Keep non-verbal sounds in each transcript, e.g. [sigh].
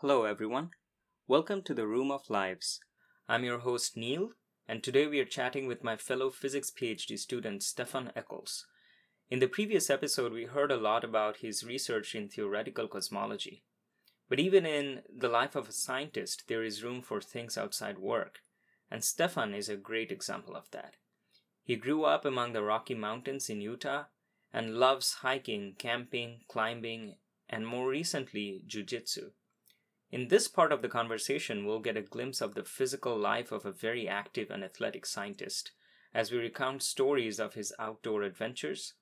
Hello, everyone. Welcome to the Room of Lives. I'm your host, Neil, and today we are chatting with my fellow physics PhD student, Stefan Eccles. In the previous episode, we heard a lot about his research in theoretical cosmology. But even in the life of a scientist, there is room for things outside work, and Stefan is a great example of that. He grew up among the Rocky Mountains in Utah and loves hiking, camping, climbing, and more recently, jujitsu. In this part of the conversation, we'll get a glimpse of the physical life of a very active and athletic scientist as we recount stories of his outdoor adventures,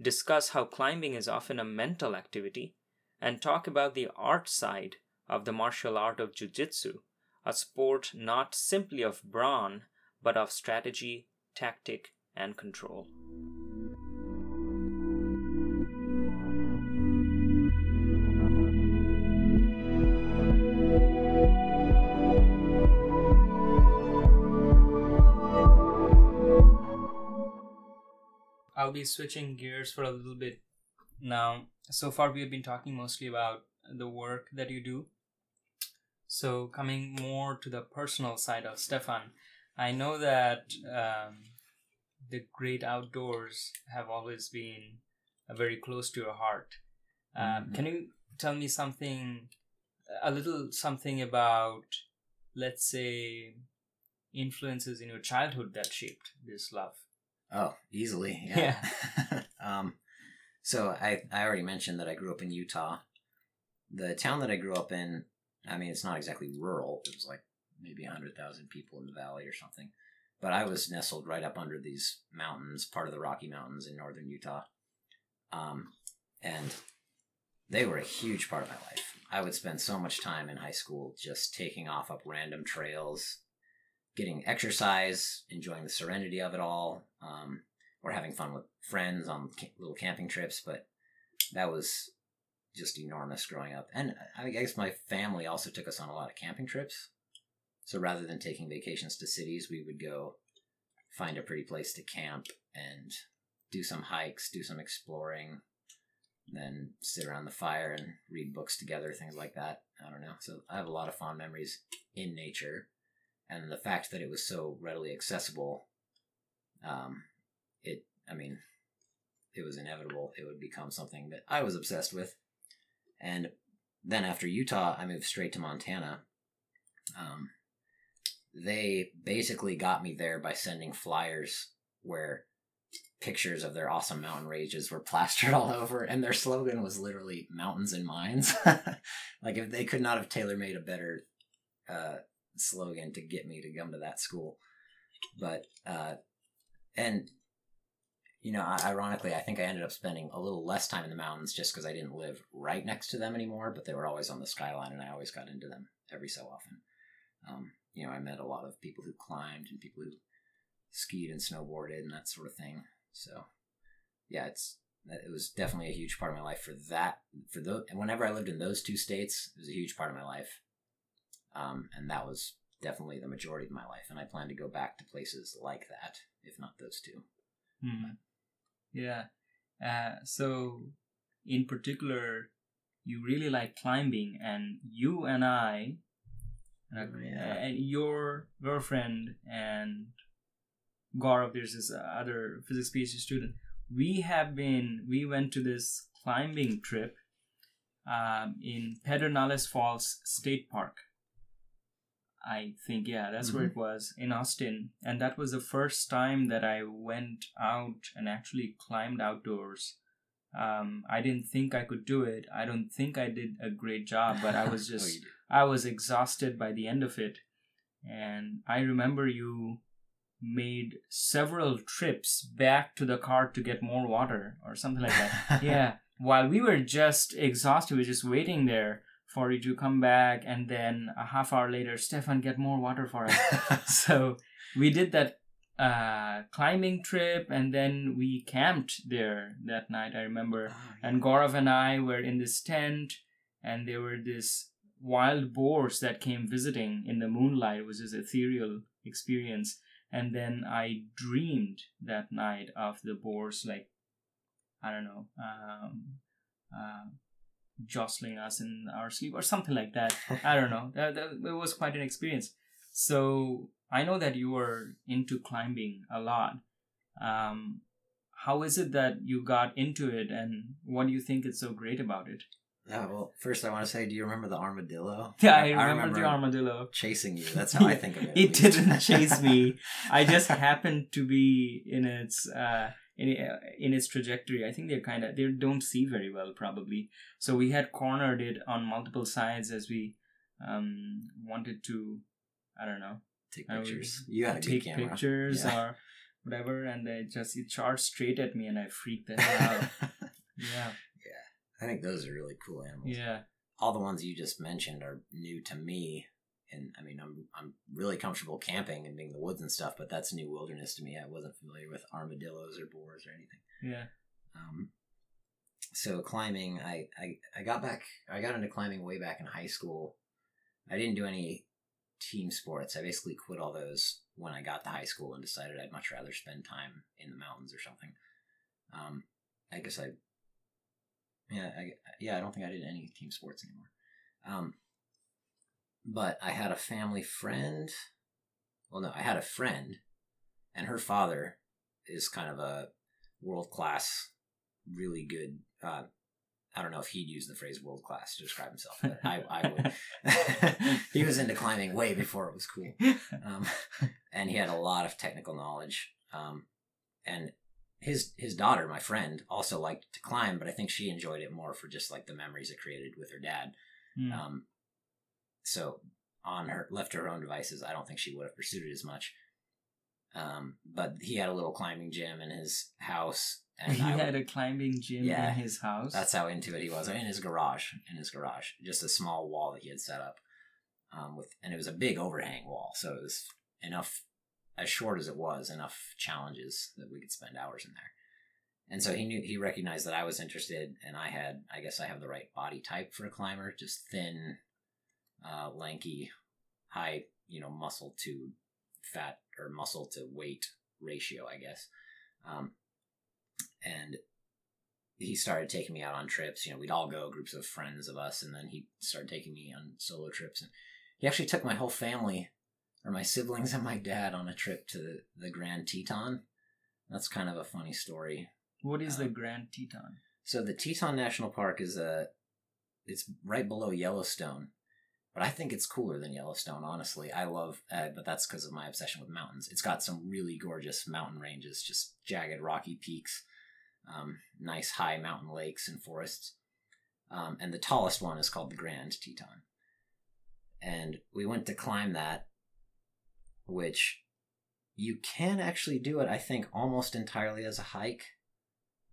discuss how climbing is often a mental activity, and talk about the art side of the martial art of jiu-jitsu, a sport not simply of brawn, but of strategy, tactic, and control. I'll be switching gears for a little bit now. So far, we have been talking mostly about the work that you do. So, coming more to the personal side of Stefan, I know that um, the great outdoors have always been uh, very close to your heart. Um, Mm-hmm. Can you tell me something, a little something about, let's say, influences in your childhood that shaped this love? Oh, easily. Yeah. [laughs] um, so I, I already mentioned that I grew up in Utah. The town that I grew up in, I mean, it's not exactly rural. It was like maybe 100,000 people in the valley or something. But I was nestled right up under these mountains, part of the Rocky Mountains in northern Utah. Um, and they were a huge part of my life. I would spend so much time in high school just taking off up random trails, getting exercise, enjoying the serenity of it all, um, or having fun with friends on little camping trips. But that was just enormous growing up. And I guess my family also took us on a lot of camping trips. So rather than taking vacations to cities, we would go find a pretty place to camp and do some hikes, do some exploring, then sit around the fire and read books together, things like that. I don't know. So I have a lot of fond memories in nature and the fact that it was so readily accessible um it i mean it was inevitable. It would become something that i was obsessed with. And then after utah i moved straight to montana. Um they basically got me there by sending flyers where pictures of their awesome mountain ranges were [laughs] plastered all over and their slogan was literally mountains and mines. [laughs] Like if they could not have tailor made a better uh slogan to get me to come to that school. But uh, and you know, ironically, I think I ended up spending a little less time in the mountains just because I didn't live right next to them anymore. But they were always on the skyline, and I always got into them every so often. Um, you know, I met a lot of people who climbed and people who skied and snowboarded and that sort of thing. So, yeah, it's it was definitely a huge part of my life for that. For those, and whenever I lived in those two states, it was a huge part of my life um, and that was definitely the majority of my life. And I plan to go back to places like that, if not those two. Hmm. Yeah. Uh, so, in particular, you really like climbing, and you and I, uh, Yeah. and your girlfriend and Gaurav, there's this other physics PhD student. We have been. We went to this climbing trip um, in Pedernales Falls State Park. I think yeah, that's where it was in Austin, and that was the first time that I went out and actually climbed outdoors. Um, I didn't think I could do it. I don't think I did a great job, but I [laughs] was Oh, just did. I was exhausted by the end of it. And I remember you made several trips back to the car to get more water or something like that. [laughs] yeah. While we were just exhausted, we were just waiting there for you to come back. And then a half hour later, Stefan, get more water for us. [laughs] so we did that uh, climbing trip and then we camped there that night, I remember and Gaurav and I were in this tent, and there were this wild boars that came visiting in the moonlight. It was this ethereal experience. And then I dreamed that night of the boars, like I don't know, um, uh, jostling us in our sleep or something like that. I don't know. That, that, it was quite an experience. So I know that you were into climbing a lot. Um, how is it that you got into it, and what do you think is so great about it? Yeah, well, first I want to say, do you remember the armadillo? Yeah, I, I remember, the armadillo chasing you. That's [laughs] how I think of it. it didn't chase me. [laughs] I just happened to be in its uh, in in its trajectory. I think they're kind of they don't see very well probably. So we had cornered it on multiple sides as we um, wanted to, I don't know, take pictures. you had take pictures yeah. or whatever, and they just it charged straight at me, and I freaked the hell out. [laughs] Yeah. Yeah. I think those are really cool animals. Yeah. All the ones you just mentioned are new to me. And I mean, I'm I'm really comfortable camping and being in the woods and stuff, but that's new wilderness to me. I wasn't familiar with armadillos or boars or anything. Yeah. Um, so climbing, I, I I got back. I got into climbing way back in high school. I didn't do any team sports. I basically quit all those when I got to high school and decided I'd much rather spend time in the mountains or something. Um, I guess I yeah, I, yeah, I don't think I did any team sports anymore. Um, but I had a family friend. Well, no, I had a friend, and her father is kind of a world class, really good. Uh, I don't know if he'd use the phrase world class to describe himself, but I, I would. [laughs] [laughs] he was into climbing way before it was cool. Um, and he had a lot of technical knowledge. Um, and his his daughter, my friend, also liked to climb, but I think she enjoyed it more for just like the memories it created with her dad. Mm. Um, so on her left to her own devices, I don't think she would have pursued it as much. Um, but he had a little climbing gym in his house. And he I had would, a climbing gym yeah, in his house. That's how into it he was. In his garage, in his garage, just a small wall that he had set up. Um, with and it was a big overhang wall, so it was enough as short as it was, enough challenges that we could spend hours in there. And so he knew he recognized that I was interested, and I had, I guess, I have the right body type for a climber, just thin, uh, lanky, high, you know, muscle to fat or muscle to weight ratio, I guess. Um, and he started taking me out on trips. You know, we'd all go, groups of friends of us, and then he started taking me on solo trips. And he actually took my whole family or my siblings and my dad on a trip to the Grand Teton. That's kind of a funny story. What is um, the Grand Teton? So the Teton National Park is a it's right below Yellowstone. But I think it's cooler than Yellowstone, honestly. I love, uh, but that's because of my obsession with mountains. It's got some really gorgeous mountain ranges, just jagged, rocky peaks, um, nice high mountain lakes and forests. Um, and the tallest one is called the Grand Teton. And we went to climb that which you can actually do it, I think, almost entirely as a hike.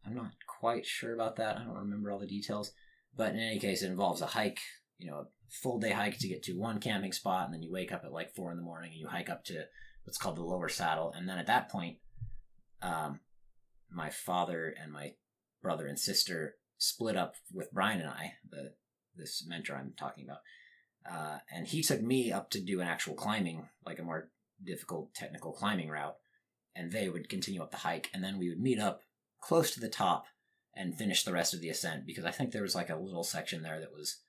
I'm not quite sure about that. I don't remember all the details. But in any case, it involves a hike, you know, full day hike to get to one camping spot, and then you wake up at like four in the morning and you hike up to what's called the lower saddle. And then at that point, um, my father and my brother and sister split up with Brian and I, the this mentor I'm talking about. Uh, and he took me up to do an actual climbing, like a more difficult technical climbing route, and they would continue up the hike, and then we would meet up close to the top and finish the rest of the ascent because I think there was like a little section there that was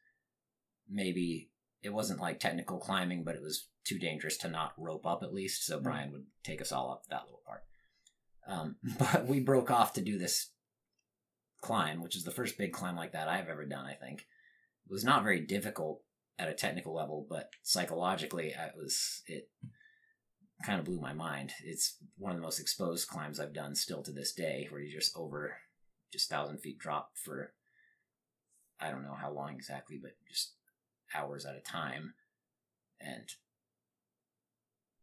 maybe it wasn't like technical climbing, but it was too dangerous to not rope up at least. So Brian would take us all up that little part. Um, [laughs] but we broke off to do this climb, which is the first big climb like that I've ever done. I think it was not very difficult at a technical level, but psychologically, it was it kind of blew my mind. It's one of the most exposed climbs I've done still to this day, where you just over just thousand feet drop for I don't know how long exactly, but just hours at a time. And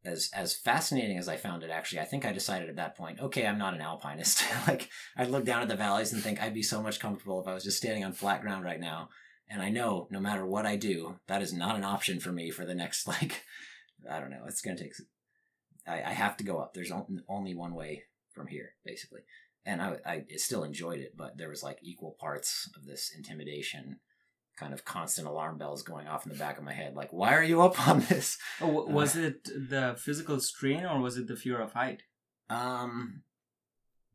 as as fascinating as I found it, actually, I think I decided at that point, okay, I'm not an alpinist. [laughs] like I look down at the valleys and think I'd be so much comfortable if I was just standing on flat ground right now. And I know no matter what I do, that is not an option for me for the next [laughs] like I don't know. It's gonna take I, I have to go up. There's only one way from here, basically. And I, I still enjoyed it, but there was like equal parts of this intimidation, kind of constant alarm bells going off in the back of my head. Like, why are you up on this? Oh, was uh, it the physical strain or was it the fear of height? Um,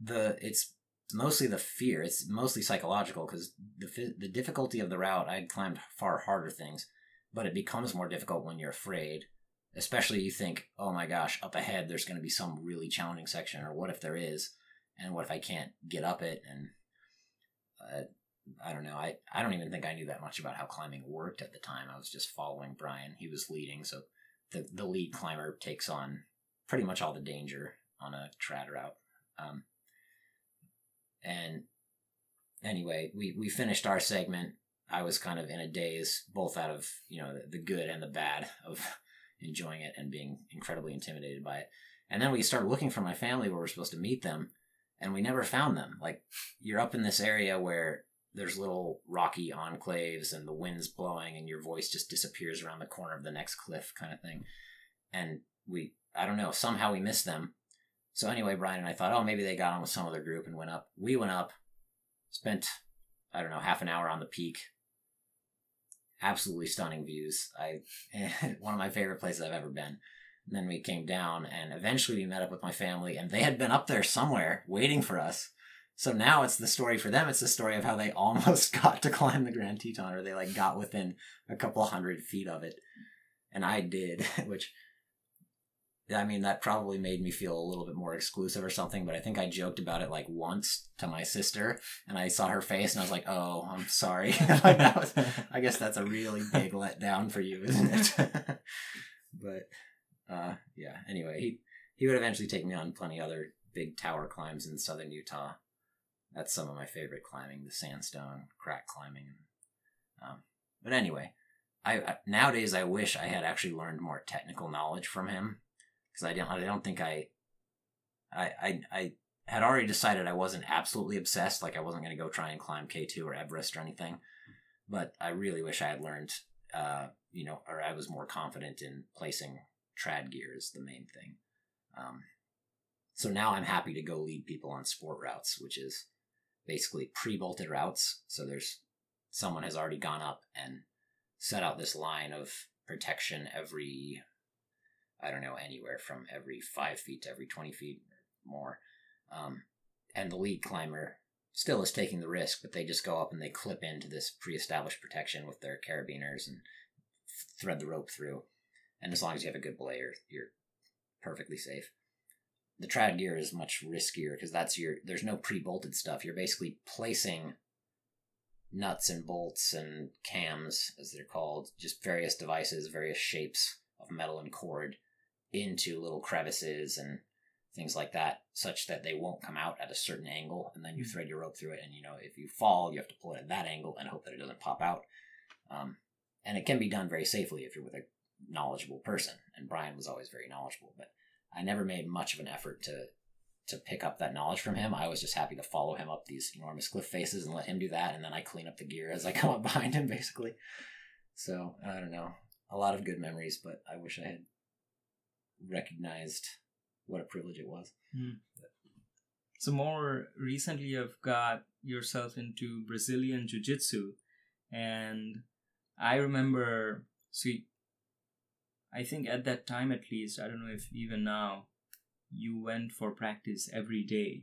the it's mostly the fear. It's mostly psychological because the the difficulty of the route. I'd climbed far harder things, but it becomes more difficult when you're afraid. Especially you think, oh my gosh, up ahead there's going to be some really challenging section, or what if there is, and what if I can't get up it? And uh, I don't know. I I don't even think I knew that much about how climbing worked at the time. I was just following Brian. He was leading, so the the lead climber takes on pretty much all the danger on a trad route. Um, and anyway, we, we finished our segment. I was kind of in a daze, both out of, you know, the, the good and the bad of [laughs] enjoying it and being incredibly intimidated by it. And then we started looking for my family where we're supposed to meet them, and we never found them. Like, you're up in this area where there's little rocky enclaves and the wind's blowing and your voice just disappears around the corner of the next cliff kind of thing. And we, I don't know, somehow we missed them. So anyway, Brian and I thought, oh, maybe they got on with some other group and went up. We went up, spent, I don't know, half an hour on the peak. Absolutely stunning views. I [laughs] one of my favorite places I've ever been. And then we came down, and eventually we met up with my family, and they had been up there somewhere waiting for us. So now it's the story for them. It's the story of how they [laughs] almost got to climb the Grand Teton, or they like got within a couple hundred feet of it, and I did, [laughs] which I mean, that probably made me feel a little bit more exclusive or something, but I think I joked about it like once to my sister and I saw her face and I was like, oh, I'm sorry. [laughs] like that was, I guess that's a really big letdown for you, isn't it? but, uh, yeah, anyway, he, he would eventually take me on plenty other big tower climbs in southern Utah. That's some of my favorite climbing, the sandstone, crack climbing. Um, but anyway, I nowadays I wish I had actually learned more technical knowledge from him because I don't I don't think I, I I I had already decided I wasn't absolutely obsessed. Like I wasn't going to go try and climb K two or Everest or anything, but I really wish I had learned. Uh, you know, or I was more confident in placing trad gear is the main thing. Um, so now I'm happy to go lead people on sport routes, which is basically pre-bolted routes. So there's someone has already gone up and set out this line of protection every I don't know, anywhere from every five feet to every 20 feet or more. Um, and the lead climber still is taking the risk, but they just go up and they clip into this pre established protection with their carabiners and thread the rope through. And as long as you have a good belayer, you're perfectly safe. The trad gear is much riskier because that's your, there's no pre bolted stuff. You're basically placing nuts and bolts and cams, as they're called, just various devices, various shapes of metal and cord into little crevices and things like that, such that they won't come out at a certain angle, and then you hmm. thread your rope through it. And you know, if you fall, you have to pull it at that angle and hope that it doesn't pop out. Um, and it can be done very safely if you're with a knowledgeable person. And Brian was always very knowledgeable, but I never made much of an effort to to pick up that knowledge from him. I was just happy to follow him up these enormous cliff faces and let him do that, and then I clean up the gear as I come up [laughs] behind him, basically. So I don't know, a lot of good memories, but I wish I had recognized what a privilege it was. Mm. So more recently, you've got yourself into Brazilian Jiu Jitsu, and I remember. So, I think at that time, at least, I don't know if even now, you went for practice every day,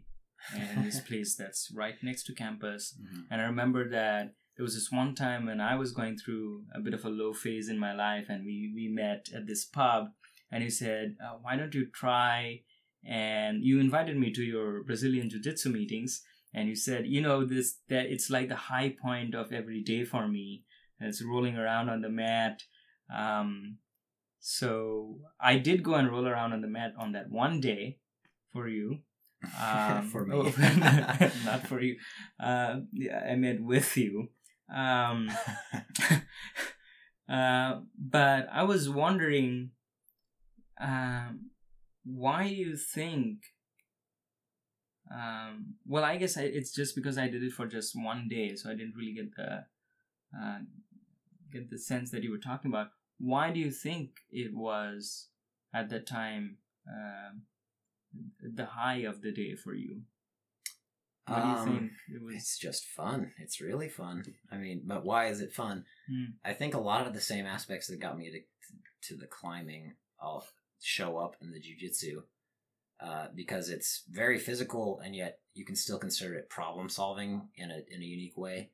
and this [laughs] place that's right next to campus. Mm-hmm. And I remember that there was this one time when I was going through a bit of a low phase in my life, and we we met at this pub and you said, uh, "Why don't you try?" And you invited me to your Brazilian Jiu-Jitsu meetings, and you said, "You know this that it's like the high point of every day for me. And it's rolling around on the mat." Um, so I did go and roll around on the mat on that one day for you. Um, [laughs] for me, [laughs] oh, [laughs] not for you. Uh, yeah, I meant with you. Um, uh, but I was wondering um, why do you think? Um, well, I guess I, it's just because I did it for just one day, so I didn't really get the uh, get the sense that you were talking about. Why do you think it was at that time uh, the high of the day for you? What do you um, think? It was... It's just fun. It's really fun. I mean, but why is it fun? Hmm. I think a lot of the same aspects that got me to to the climbing all show up in the jujitsu. uh, because it's very physical and yet you can still consider it problem solving in a in a unique way.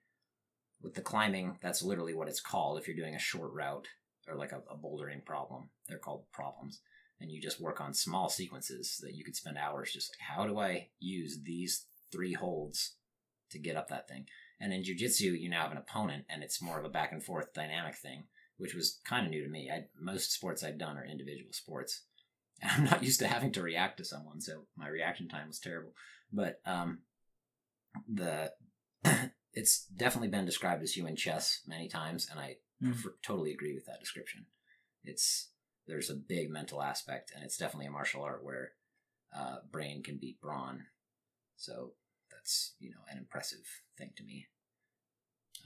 With the climbing, that's literally what it's called. If you're doing a short route or like a, a bouldering problem, they're called problems, and you just work on small sequences that you could spend hours just like, how do I use these three holds to get up that thing? And in jujitsu, you now have an opponent, and it's more of a back and forth dynamic thing, which was kind of new to me. I, most sports I'd done are individual sports, [laughs] and I'm not used to having to react to someone, so my reaction time was terrible. But um, the [clears throat] it's definitely been described as human chess many times, and I mm. totally agree with that description. It's there's a big mental aspect, and it's definitely a martial art where uh, brain can beat brawn. So that's you know an impressive thing to me.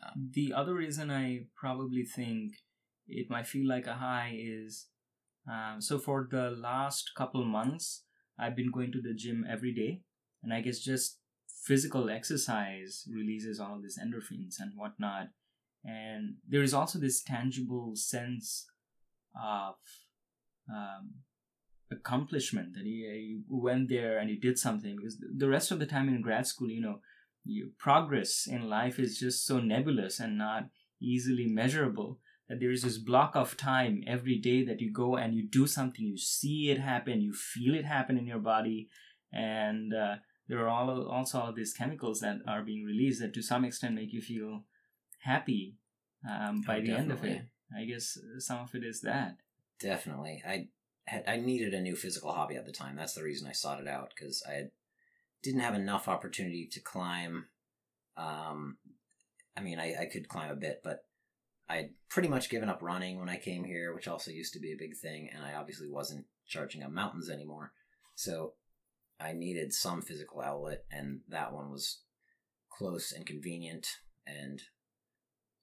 Um, the other reason I probably think it might feel like a high is um, so for the last couple months I've been going to the gym every day, and I guess just physical exercise releases all of these endorphins and whatnot. And there is also this tangible sense of um, accomplishment that you, went there and you did something. Because the rest of the time in grad school, you know, your progress in life is just so nebulous and not easily measurable that there is this block of time every day that you go and you do something, you see it happen, you feel it happen in your body, and uh, there are all, also all these chemicals that are being released that to some extent make you feel happy um, by oh, the end of it. I guess some of it is that. Definitely. I I needed a new physical hobby at the time. That's the reason I sought it out because I didn't have enough opportunity to climb. Um, I mean, I, I could climb a bit, but I'd pretty much given up running when I came here, which also used to be a big thing, and I obviously wasn't charging up mountains anymore. So I needed some physical outlet, and that one was close and convenient, and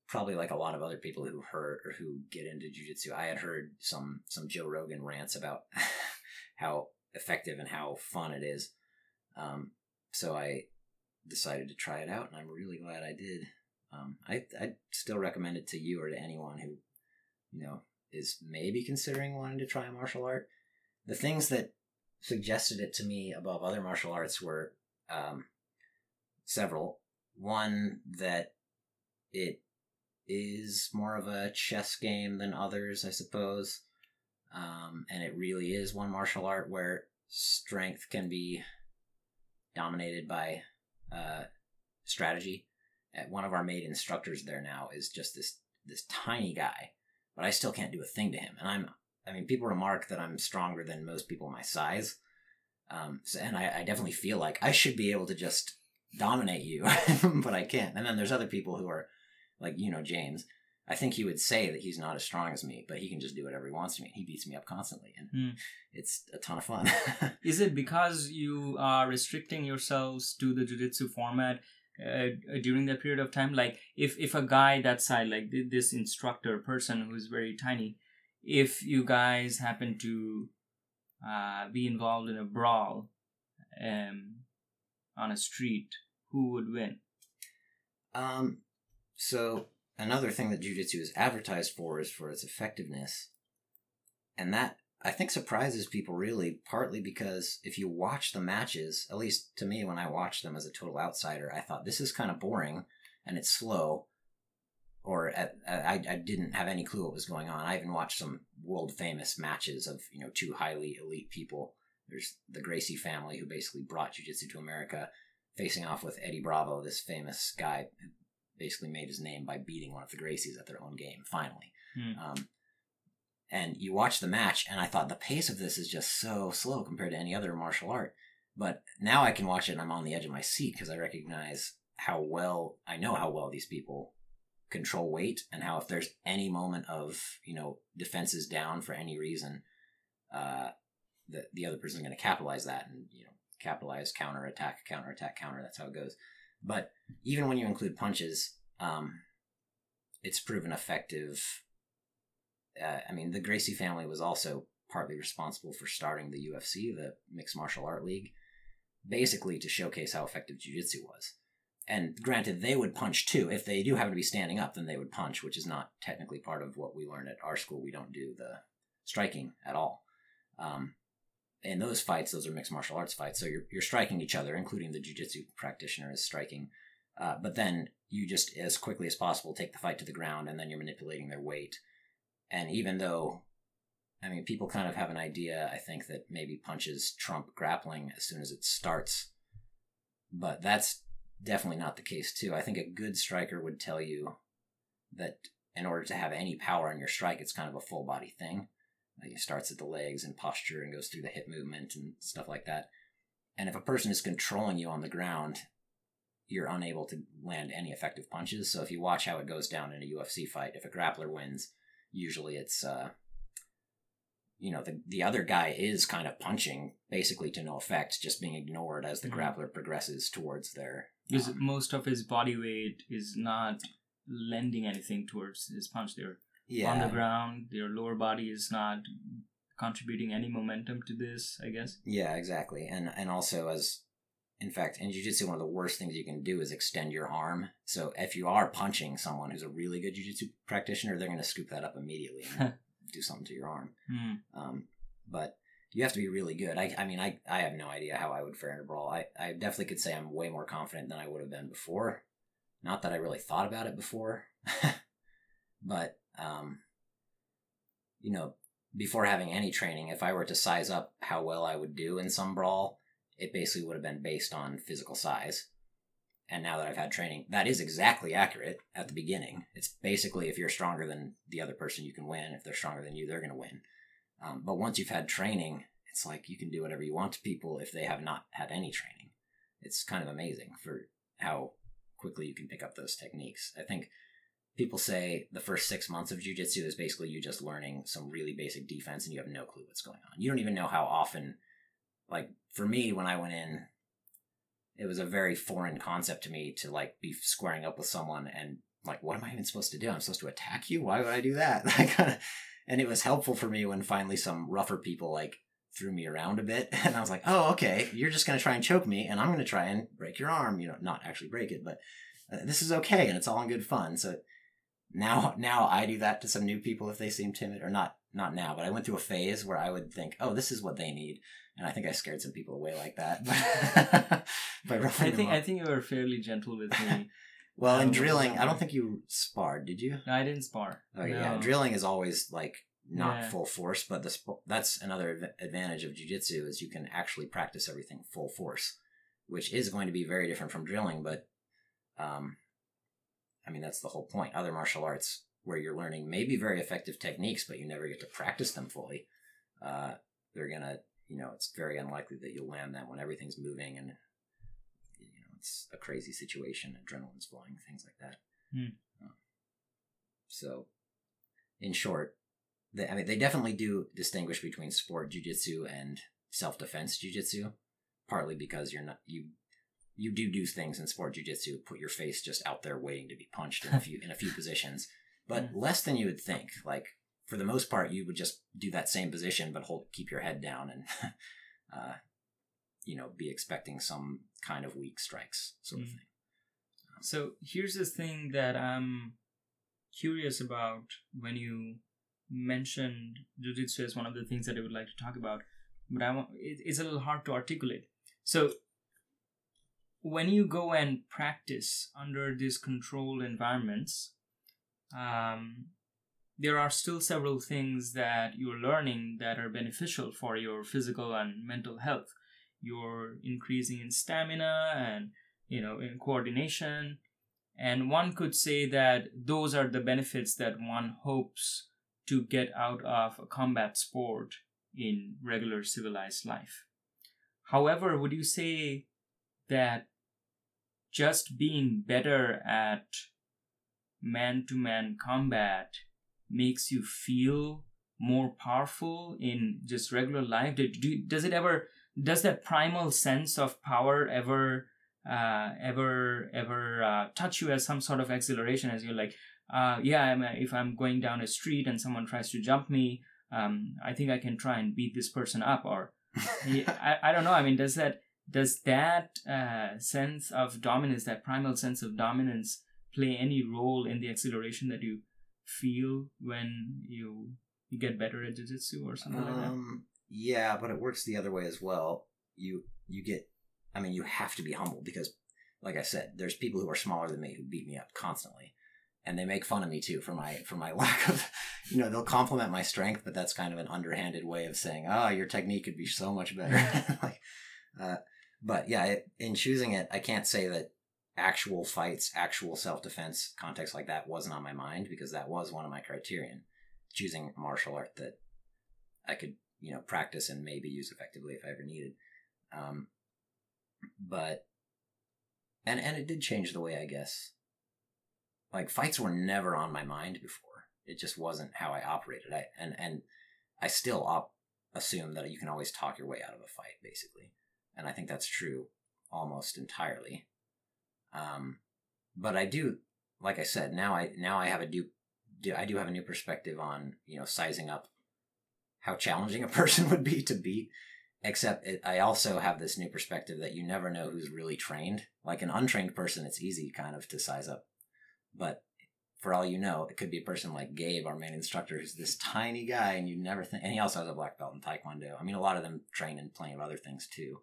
probably like a lot of other people who heard or who get into jujitsu. I had heard some some Joe Rogan rants about [laughs] how effective and how fun it is. Um, so I decided to try it out, and I'm really glad I did. Um, I I still recommend it to you or to anyone who, you know, is maybe considering wanting to try a martial art. The things that suggested it to me above other martial arts were um, several. One that it is more of a chess game than others, I suppose. Um, and it really is one martial art where strength can be dominated by uh, strategy. At one of our main instructors there now is just this this tiny guy, but I still can't do a thing to him. And I'm I mean, people remark that I'm stronger than most people my size. Um, so, and I, I definitely feel like I should be able to just dominate you, [laughs] but I can't. And then there's other people who are like, you know, James. I think he would say that he's not as strong as me, but he can just do whatever he wants to me. He beats me up constantly, and mm. it's a ton of fun. [laughs] Is it because you are restricting yourselves to the jiu-jitsu format uh, during that period of time? Like, if if a guy that side, like this instructor person who's very tiny, if you guys happen to uh, be involved in a brawl um, on a street, who would win? Um, so another thing that jujitsu is advertised for is for its effectiveness, and that I think surprises people really. Partly because if you watch the matches, at least to me, when I watched them as a total outsider, I thought this is kind of boring and it's slow or at, I, I didn't have any clue what was going on. I even watched some world famous matches of you know two highly elite people. There's the Gracie family who basically brought jiu-jitsu to America, facing off with Eddie Bravo, this famous guy basically made his name by beating one of the Gracies at their own game. Finally, hmm. um, and you watch the match, and I thought the pace of this is just so slow compared to any other martial art. But now I can watch it, and I'm on the edge of my seat because I recognize how well I know how well these people control weight and how if there's any moment of you know defenses down for any reason uh the, the other person's going to capitalize that and you know capitalize counter attack counter attack counter that's how it goes but even when you include punches um it's proven effective. Uh, i mean the gracie family was also partly responsible for starting the ufc the mixed martial art league basically to showcase how effective jiu-jitsu was. And granted they would punch too. If they do happen to be standing up then they would punch which is not technically part of what we learn at our school. We don't do the striking at all. Um, in those fights, those are mixed martial arts fights. So you're you're striking each other, including the jujitsu practitioner is striking. Uh, but then you just as quickly as possible take the fight to the ground, and then you're manipulating their weight. And even though, I mean, people kind of have an idea, I think that maybe punches trump grappling as soon as it starts, but that's definitely not the case too. I think a good striker would tell you that in order to have any power in your strike, it's kind of a full body thing. It starts at the legs and posture and goes through the hip movement and stuff like that. And if a person is controlling you on the ground, you're unable to land any effective punches. So if you watch how it goes down in a UFC fight, if a grappler wins, usually it's uh, you know the the other guy is kind of punching basically to no effect, just being ignored as the mm-hmm. grappler progresses towards their. Because um, most of his body weight is not lending anything towards his punch. They're yeah. on the ground. Their lower body is not contributing any momentum to this. I guess. Yeah, exactly, and and also as in fact, in jiu-jitsu, one of the worst things you can do is extend your arm. So if you are punching someone who's a really good jiu-jitsu practitioner, they're going to scoop that up immediately and [laughs] do something to your arm. Mm. Um, but you have to be really good. I, I mean, I, I have no idea how I would fare in a brawl. I, I definitely could say I'm way more confident than I would have been before. Not that I really thought about it before, [laughs] but, um, you know, before having any training, if I were to size up how well I would do in some brawl, it basically would have been based on physical size. And now that I've had training, that is exactly accurate at the beginning. It's basically if you're stronger than the other person, you can win. If they're stronger than you, they're going to win. Um, but once you've had training, it's like you can do whatever you want to people if they have not had any training. It's kind of amazing for how quickly you can pick up those techniques. I think people say the first six months of jujitsu is basically you just learning some really basic defense and you have no clue what's going on. You don't even know how often like for me when I went in, it was a very foreign concept to me to like be squaring up with someone and like what am I even supposed to do? I'm supposed to attack you? Why would I do that? [laughs] and it was helpful for me when finally some rougher people like threw me around a bit [laughs] and I was like, "Oh, okay, you're just going to try and choke me and I'm going to try and break your arm, you know, not actually break it, but uh, this is okay and it's all in good fun." So now [laughs] now I do that to some new people if they seem timid or not not now, but I went through a phase where I would think, "Oh, this is what they need." and I think I scared some people away like that. [laughs] But I think I think you were fairly gentle with me. [laughs] well, in drilling, I don't think you sparred, did you? No, I didn't spar. Oh no. yeah, drilling is always like not yeah. full force, but the sp- that's another advantage of jujitsu is you can actually practice everything full force, which is going to be very different from drilling. But, um, I mean that's the whole point. Other martial arts where you're learning maybe very effective techniques, but you never get to practice them fully. Uh, they're gonna you know, it's very unlikely that you'll land that when everything's moving and you know it's a crazy situation, adrenaline's flowing, things like that. Mm. so, in short, they, I mean, they definitely do distinguish between sport jujitsu and self defense jujitsu, partly because you're not you you do do things in sport jujitsu, put your face just out there waiting to be punched in a few in a few positions, but mm. less than you would think. Like for the most part, you would just do that same position, but hold, keep your head down and, [laughs] uh, you know, be expecting some kind of weak strikes sort of mm. thing. Um, so here's this thing that I'm curious about when you mentioned jujitsu as one of the things that I would like to talk about, but I want, it, it's a little hard to articulate. So when you go and practice under these controlled environments, um, there are still several things that you're learning that are beneficial for your physical and mental health. You're increasing in stamina and, you know, in coordination. And one could say that those are the benefits that one hopes to get out of a combat sport in regular civilized life. However, would you say that just being better at man to man combat makes you feel more powerful in just regular life? Do, do, does it ever does that primal sense of power ever uh, ever ever uh, touch you as some sort of exhilaration as you're like uh, yeah I'm, if i'm going down a street and someone tries to jump me um, i think i can try and beat this person up or [laughs] I, I don't know i mean does that does that uh, sense of dominance that primal sense of dominance play any role in the acceleration that you feel when you you get better at jiu-jitsu or something um, like that? Um, Yeah, but it works the other way as well. You you get, I mean, you have to be humble because, like I said, there's people who are smaller than me who beat me up constantly, and they make fun of me too for my for my [laughs] lack of, you know, they'll compliment my strength, but that's kind of an underhanded way of saying, oh, your technique could be so much better. [laughs] like, uh, but yeah, it, in choosing it, I can't say that actual fights, actual self defense context like that wasn't on my mind because that was one of my criterion. Choosing martial art that I could, you know, practice and maybe use effectively if I ever needed. Um, but and and it did change the way I guess. Like fights were never on my mind before. It just wasn't how I operated. I and and I still op- assume that you can always talk your way out of a fight, basically, and I think that's true almost entirely. Um, but I do, like I said, now I now I have a do I do have a new perspective on you know sizing up how challenging [laughs] a person would be to beat. Except it, I also have this new perspective that you never know who's really trained. Like an untrained person, it's easy kind of to size up, but for all you know, it could be a person like Gabe, our main instructor, who's this tiny guy, and you never think. And he also has a black belt in Taekwondo. I mean, a lot of them train in plenty of other things too.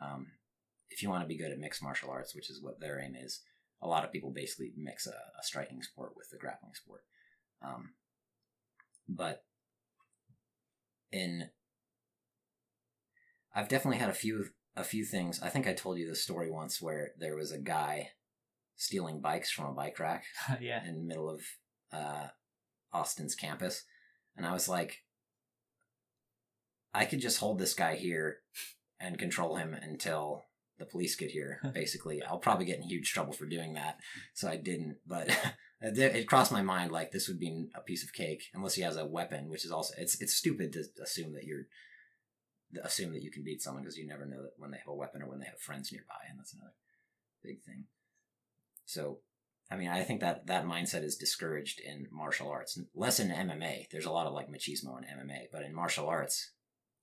Um, if you want to be good at mixed martial arts, which is what their aim is, a lot of people basically mix a, a striking sport with the grappling sport. Um, but in, I've definitely had a few a few things. I think I told you the story once where there was a guy stealing bikes from a bike rack [laughs] yeah. in the middle of uh, Austin's campus, and I was like, I could just hold this guy here and control him until the police get here. [laughs] Basically, I'll probably get in huge trouble for doing that, so I didn't. But [laughs] it crossed my mind like this would be a piece of cake unless he has a weapon, which is also it's it's stupid to assume that you're assume that you can beat someone because you never know that when they have a weapon or when they have friends nearby, and that's another big thing. So, I mean, I think that that mindset is discouraged in martial arts, less in MMA. There's a lot of like machismo in MMA, but in martial arts,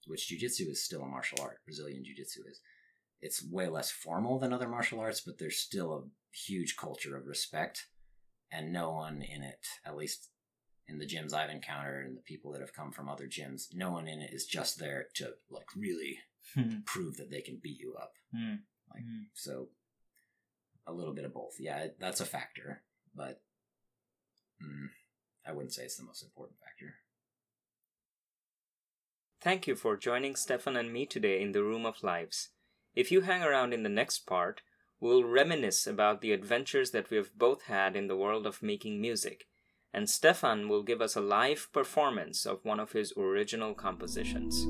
which jujitsu is still a martial art, Brazilian jiu-jitsu is it's way less formal than other martial arts, but there's still a huge culture of respect, and no one in it, at least in the gyms I've encountered and the people that have come from other gyms, no one in it is just there to like really Hmm. prove that they can beat you up. Hmm. Like Hmm. so, a little bit of both. Yeah, that's a factor, but mm, I wouldn't say it's the most important factor. Thank you for joining Stefan and me today in the Room of Lives. If you hang around in the next part, we'll reminisce about the adventures that we have both had in the world of making music, and Stefan will give us a live performance of one of his original compositions.